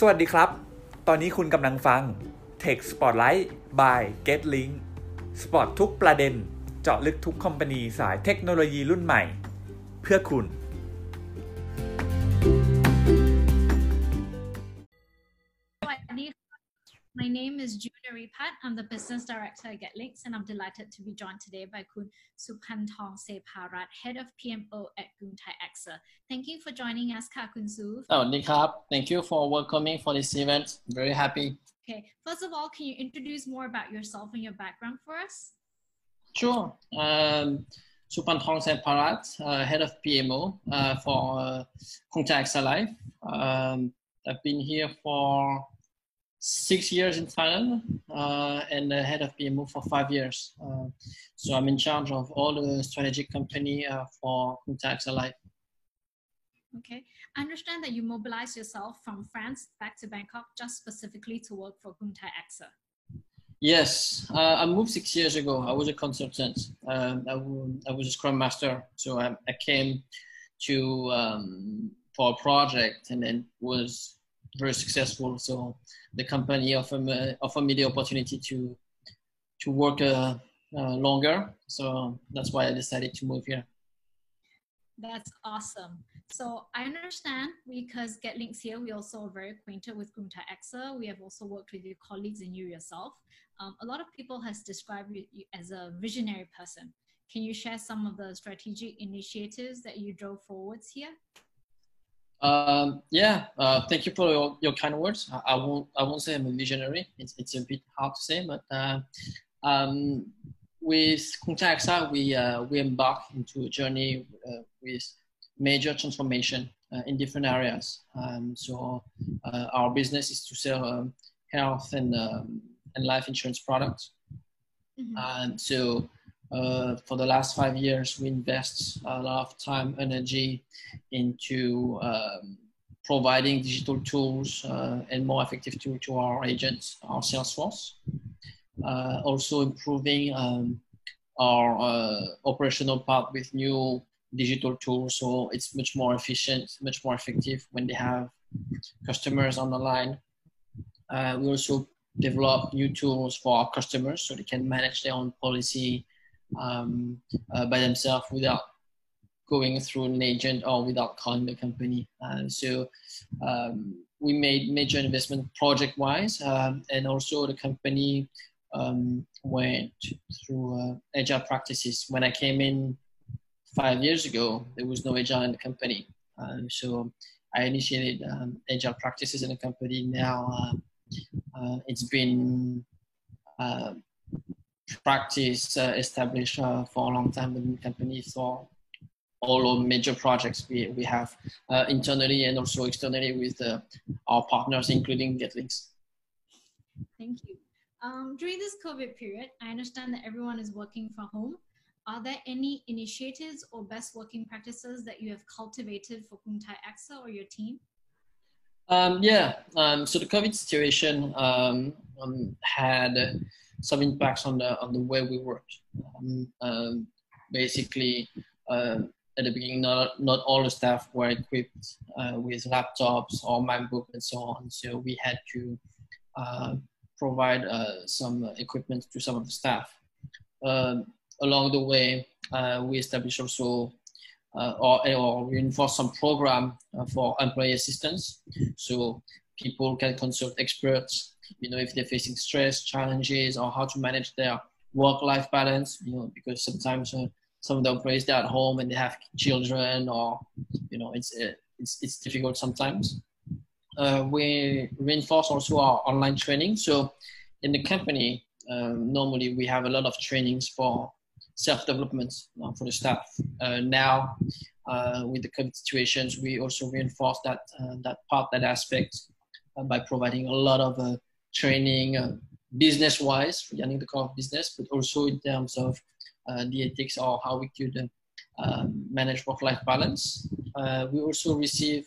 สวัสดีครับ ตอนนี้คุณกำลังฟัง Tech Spotlight by GetLink สปอตทุกประเด็น เจาะลึกทุกคอมพานีสายเทคโนโลยีรุ่นใหม่ เพื่อคุณ I'm the Business Director at GetLinks, and I'm delighted to be joined today by Kun Supantong Separat, Head of PMO at Krung Thai AXA. Thank you for joining us, Ka Kun Su. Oh, Nikab, thank you for welcoming for this event. Very happy. Okay, first of all, can you introduce more about yourself and your background for us? Sure. Um, Supantong Separat, uh, Head of PMO uh, for uh, Krung Thai AXA Life. Um, I've been here for six years in Thailand uh, and the head of PMO for five years. Uh, so I'm in charge of all the strategic company uh, for Krung Thai AXA Life. Okay, I understand that you mobilized yourself from France back to Bangkok just specifically to work for Krung Thai AXA. Yes, uh, I moved six years ago. I was a consultant. Um, I, w- I was a scrum master. So I, I came to um, for a project and then was very successful. So the company offered me, offered me the opportunity to to work uh, uh, longer. So that's why I decided to move here. That's awesome. So I understand because Get Links here, we also are very acquainted with Krung Thai AXA. We have also worked with your colleagues and you yourself. Um, a lot of people has described you as a visionary person. Can you share some of the strategic initiatives that you drove forwards here? Um, yeah, uh, thank you for your, your kind words. I, I won't I won't say I'm a visionary. It's it's a bit hard to say, but uh, um, with we uh, we embark into a journey uh, with major transformation uh, in different areas. Um, so uh, our business is to sell um, health and um, and life insurance products. Mhm. And so uh, for the last five years, we invest a lot of time, energy into um, providing digital tools uh, and more effective tools to our agents, our sales force. Uh, also improving um, our uh, operational part with new digital tools, so it's much more efficient, much more effective when they have customers on the line. Uh, we also develop new tools for our customers so they can manage their own policy um, uh, by themselves without going through an agent or without calling the company. Uh, so um, we made major investment project wise, um, and also the company um, went through uh, agile practices. When I came in five years ago, there was no agile in the company. Um, so I initiated um, agile practices in the company. Now uh, uh, it's been uh, practice uh, established uh, for a long time within the company for all our major projects we, we have uh, internally and also externally with uh, our partners, including GetLinks. Thank you. Um, during this COVID period, I understand that everyone is working from home. Are there any initiatives or best working practices that you have cultivated for Krung Thai AXA or your team? Um, yeah, um, so the COVID situation um, um, had some impacts on the on the way we worked. Um, um, basically, uh, at the beginning, not not all the staff were equipped uh, with laptops or MacBook and so on. So we had to uh, provide uh, some equipment to some of the staff. Um along the way, uh, we established also uh, or, or reinforce some program uh, for employee assistance. So people can consult experts, you know, if they're facing stress, challenges, or how to manage their work-life balance, you know, because sometimes uh, some of the employees they're at home and they have children, or you know, it's uh, it's it's difficult sometimes. Uh, we reinforce also our online training. So in the company, um, normally we have a lot of trainings for self-development uh, for the staff. Uh, now, uh, with the COVID situations, we also reinforce that that part, that aspect, by providing a lot of uh, training, business-wise regarding the core business, but also in terms of the ethics or how we could um, manage work-life balance. we also receive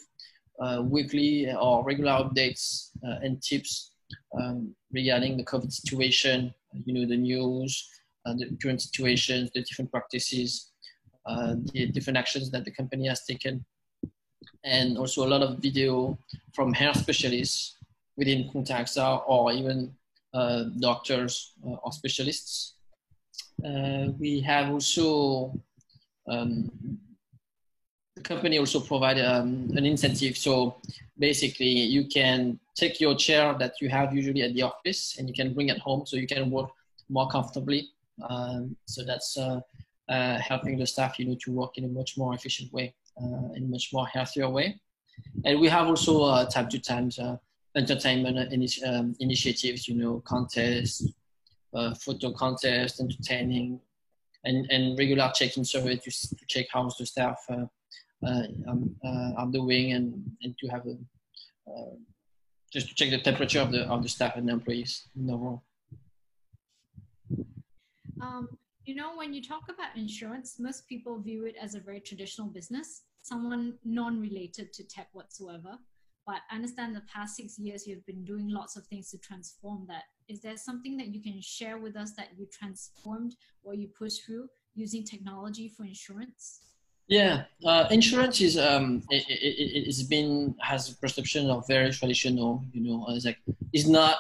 weekly or regular updates and tips um, regarding the COVID situation. You know, the news, uh, the current situations, the different practices, uh, the different actions that the company has taken, and also a lot of video from health specialists within Krung Thai AXA or even uh, doctors or specialists. Uh, we have also um, the company also provide um, an incentive. So basically, you can take your chair that you have usually at the office and you can bring it home so you can work more comfortably. Um, so that's uh, uh, helping the staff, you know, to work in a much more efficient way, uh, in a much more healthier way. And we have also uh, time to time uh, entertainment um, initiatives, you know, contests, uh, photo contests, entertaining, and, and regular check-in survey to, to check how the staff uh, uh, um, uh, are doing and, and to have a, uh, just to check the temperature of the, of the staff and the employees in the. Um, you know, when you talk about insurance, most people view it as a very traditional business, someone non-related to tech whatsoever. But I understand the past six years you've been doing lots of things to transform that. Is there something that you can share with us that you transformed or you pushed through using technology for insurance? Yeah, uh, insurance is um, it, it, it's been has a perception of very traditional. You know, it's like it's not.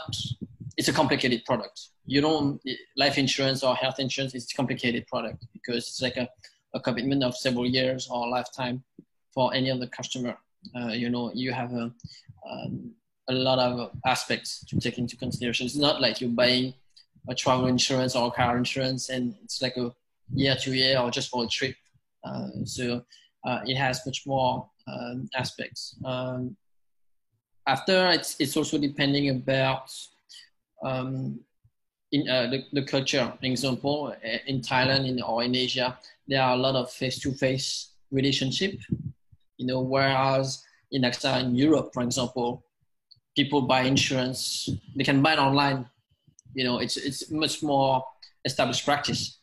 It's a complicated product. You don't life insurance or health insurance. It's a complicated product because it's like a, a commitment of several years or lifetime for any of the customer. Uh, you know, you have a um, a lot of aspects to take into consideration. It's not like you're buying a travel insurance or car insurance and it's like a year to year or just for a trip uh, so uh, it has much more um, aspects. Um, after, it's, it's also depending about um, in uh, the, the culture. For example, in Thailand in, or in Asia, there are a lot of face-to-face relationship. You know, whereas in AXA in Europe, for example, people buy insurance. They can buy it online. You know, it's it's much more established practice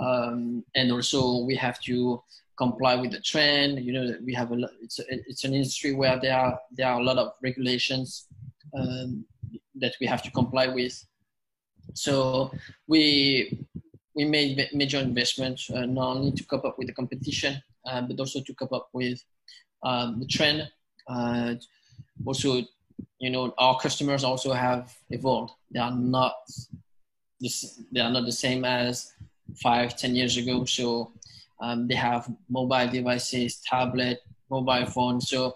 um, and also we have to comply with the trend. You know, we have a it's a, it's an industry where there are there are a lot of regulations um, that we have to comply with. So we we made major investments uh, not only to cope up with the competition, uh, but also to cope up with um, the trend. Uh, also, you know, our customers also have evolved. They are not this, they are not the same as five, ten years ago. So um, they have mobile devices, tablet, mobile phone. So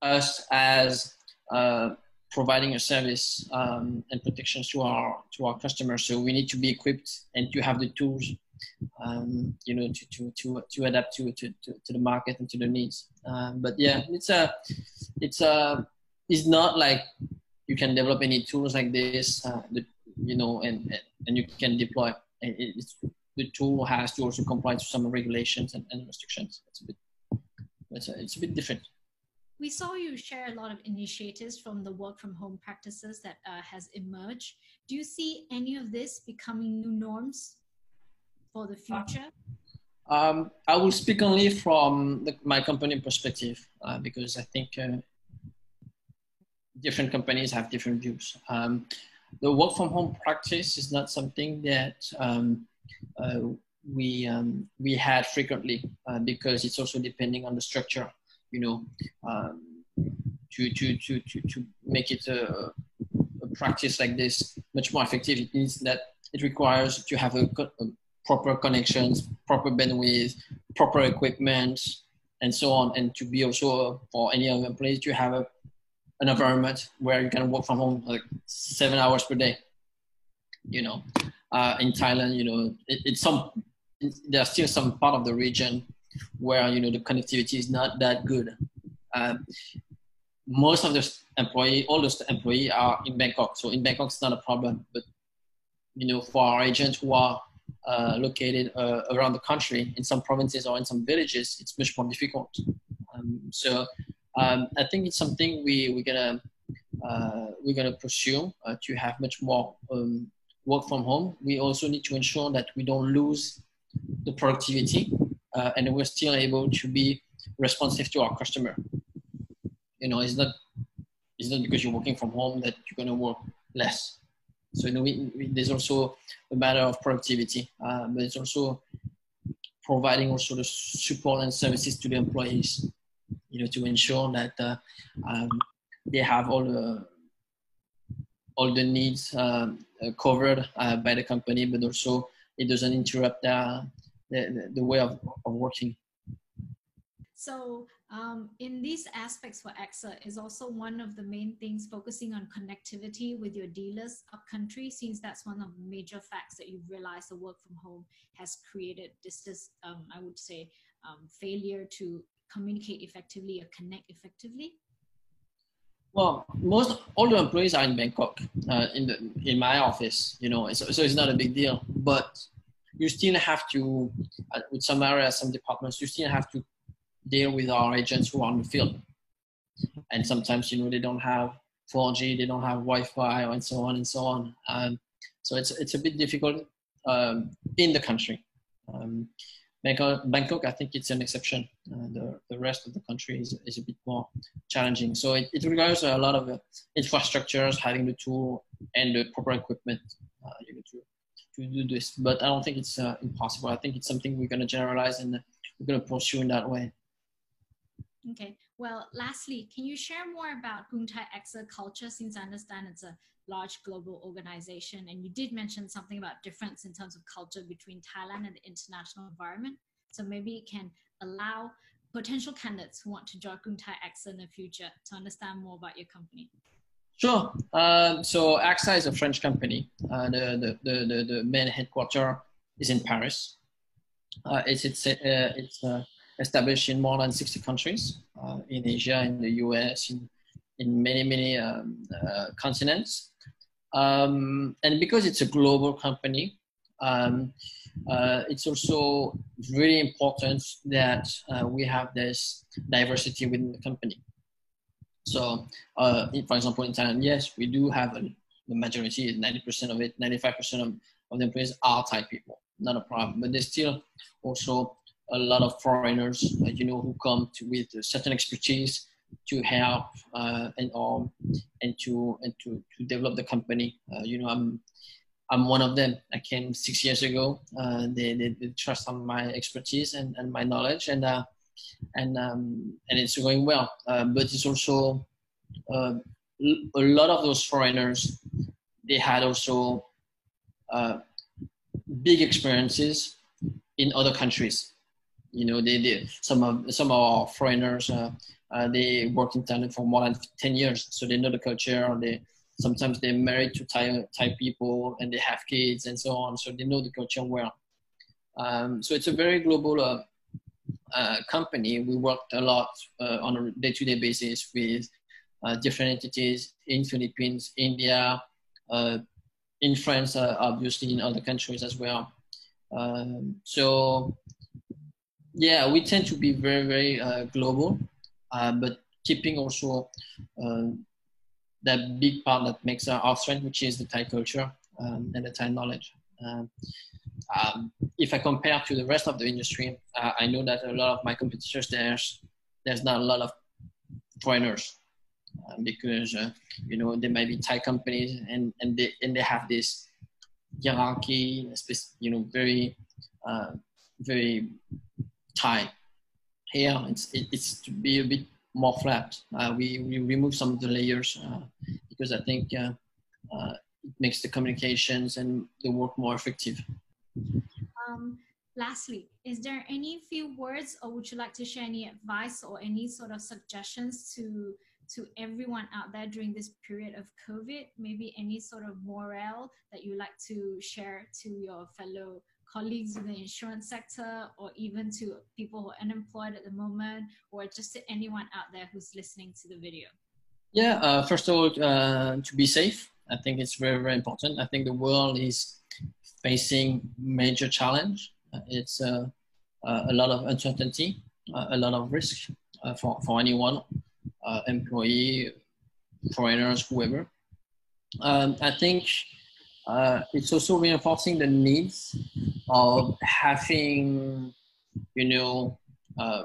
us as uh, providing a service um, and protections to our to our customers. So we need to be equipped and to have the tools, um, you know, to, to to to adapt to, to to to the market and to the needs. Um, but yeah, it's a it's a it's not like you can develop any tools like this. Uh, the you know, and and you can deploy. It's, the tool has to also comply to some regulations and, and restrictions. It's a bit, it's a, it's a bit different. We saw you share a lot of initiatives from the work from home practices that uh, has emerged. Do you see any of this becoming new norms for the future? Um, I will speak only from the, my company perspective uh, because I think uh, different companies have different views. Um, the work from home practice is not something that um, uh, we um, we had frequently uh, because it's also depending on the structure, you know, um, to, to, to, to, to make it a, a, practice like this much more effective. It means that it requires to have a, a proper connections, proper bandwidth, proper equipment, and so on, and to be also for any other employees to have a an environment where you can work from home like seven hours per day. You know, uh, in Thailand, you know, it, it's some there's still some part of the region where you know the connectivity is not that good. Um, most of the employee, all the employee are in Bangkok, so in Bangkok it's not a problem. But you know, for our agents who are uh, located uh, around the country in some provinces or in some villages, it's much more difficult. Um, so um, I think it's something we we're gonna uh, we're gonna pursue uh, to have much more um, work from home. We also need to ensure that we don't lose the productivity uh, and we're still able to be responsive to our customer. You know, it's not it's not because you're working from home that you're gonna work less. So you know, we, we, there's also a matter of productivity, uh, but it's also providing also the support and services to the employees you know, to ensure that uh, um, they have all the all the needs uh, covered uh, by the company, but also it doesn't interrupt the, the, the way of, of working. So um, in these aspects for AXA is also one of the main things focusing on connectivity with your dealers up country, since that's one of the major facts that you've realized the work from home has created this, this um, I would say, um, failure to communicate effectively or connect effectively. Well, most all the employees are in Bangkok, uh, in the in my office. You know, so, so it's not a big deal. But you still have to, uh, with some areas, some departments, you still have to deal with our agents who are on the field. And sometimes, you know, they don't have 4G, they don't have Wi-Fi, and so on and so on. Um, so it's it's a bit difficult um, in the country. Um, Bangkok, I think it's an exception. Uh, the, the rest of the country is, is a bit more challenging. So it, it requires a lot of uh, infrastructures, having the tool and the proper equipment uh, to, to do this. But I don't think it's uh, impossible. I think it's something we're going to generalize and we're going to pursue in that way. Okay. Well, lastly, can you share more about Krung Thai AXA culture since I understand it's a large global organization. And you did mention something about difference in terms of culture between Thailand and the international environment. So maybe it can allow potential candidates who want to join Krung Thai AXA in the future to understand more about your company. Sure. Um, so AXA is a French company. Uh, the, the, the, the, main headquarters is in Paris. Uh, it's it's, uh, it's uh, established in more than 60 countries uh, in Asia, in the US, in, in many, many um, uh, continents. Um, and because it's a global company, um, it's also really important that we have this diversity within the company. So, uh, for example, in Thailand, yes, we do have a, the majority, 90% of it, 95% of, of the employees are Thai people, not a problem. But there's still also a lot of foreigners, uh, you know, who come to, with certain expertise to help uh, and um, and to and to, to develop the company. Uh, you know, I'm I'm one of them. I came six years ago. Uh, they, they, they trust on my expertise and, and my knowledge, and uh, and um, and it's going well. Uh, but it's also uh, a lot of those foreigners. They had also big experiences in other countries. You know, they, they some of some of our foreigners uh, they work in Thailand for more than 10 years, so they know the culture. They sometimes they're married to Thai, Thai people and they have kids and so on, so they know the culture well. Um, so it's a very global uh, company. We worked a lot uh, on a day-to-day basis with uh, different entities in Philippines, India, uh, in France, obviously in other countries as well. Um, so yeah, we tend to be very, very global. But keeping also uh, that big part that makes our strength, which is the Thai culture um, and the Thai knowledge. Um, um, if I compare to the rest of the industry, uh, I know that a lot of my competitors there's there's not a lot of foreigners uh, because uh, you know there might be Thai companies and and they and they have this hierarchy, you know, very uh, very Thai here it's it, it's to be a bit more flat. Uh, we, we remove some of the layers uh, because I think it makes the communications and the work more effective. Um, lastly, is there any few words or would you like to share any advice or any sort of suggestions to to everyone out there during this period of COVID? Maybe any sort of morale that you like to share to your fellow colleagues in the insurance sector or even to people who are unemployed at the moment or just to anyone out there who's listening to the video? Yeah, uh, first of all, uh, to be safe. I think it's very, very important. I think the world is facing major challenge. Uh, it's uh, uh, a lot of uncertainty, a lot of risk for, for anyone, employee, foreigners, whoever. Um, I think uh, it's also reinforcing the needs of having, you know, uh,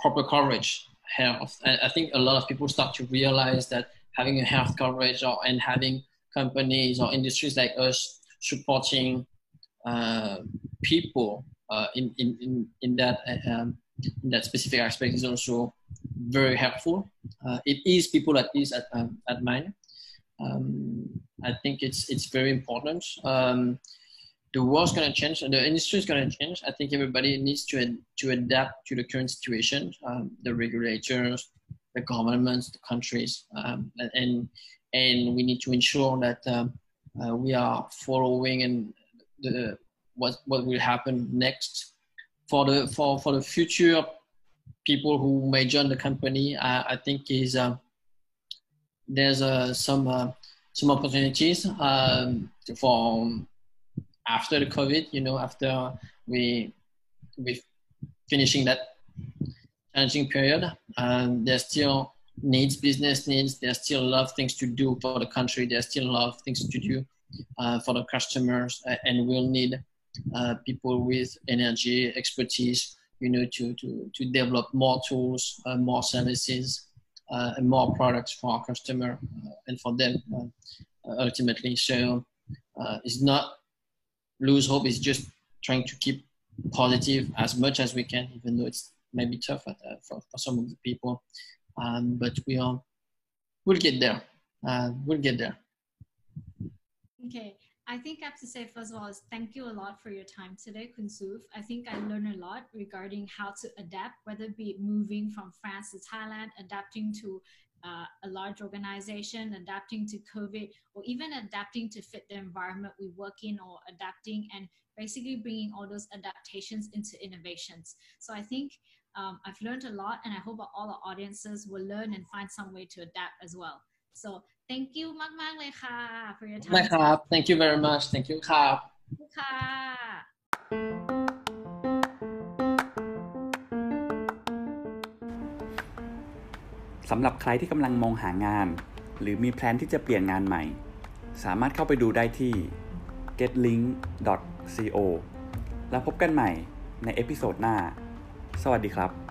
proper coverage, health. And I think a lot of people start to realize that having a health coverage or, and having companies or industries like us supporting uh, people uh, in, in, in, in that um, that specific aspect is also very helpful. Uh, it is people at least at, um, at mine. Um, I think it's it's very important. Um, the world's going to change and the industry is going to change. I think everybody needs to ad- to adapt to the current situation. Um, the regulators, the governments, the countries, um, and and we need to ensure that um, uh, we are following and the what what will happen next for the for for the future people who may join the company. I, I think is uh, there's uh, some uh, some opportunities um, for after the COVID. You know, after we we finishing that challenging period, and there's still needs business needs. There's still a lot of things to do for the country. There's still a lot of things to do uh, for the customers, and we'll need uh, people with energy expertise. You know, to to to develop more tools, uh, more services, uh, and more products for our customer uh, and for them uh, ultimately. So it's not lose hope. It's just trying to keep positive as much as we can, even though it's maybe tough at, for, for some of the people um, but we are we'll get there uh, we'll get there okay I think I have to say, first of all, is thank you a lot for your time today, Kunsuf. I think I learned a lot regarding how to adapt, whether it be moving from France to Thailand, adapting to uh, a large organization, adapting to COVID, or even adapting to fit the environment we work in, or adapting and basically bringing all those adaptations into innovations. So I think um, I've learned a lot, and I hope all our audiences will learn and find some way to adapt as well. So thank you มากมากเลยค่ะ for your time ไม่ครับ thank you very much thank you ครับค่ะ สำหรับใครที่กำลังมองหางาน หรือมีแพลนที่จะเปลี่ยนงานใหม่ สามารถเข้าไปดูได้ที่ getlink.co แล้วพบกันใหม่ในเอพิโซดหน้า สวัสดีครับ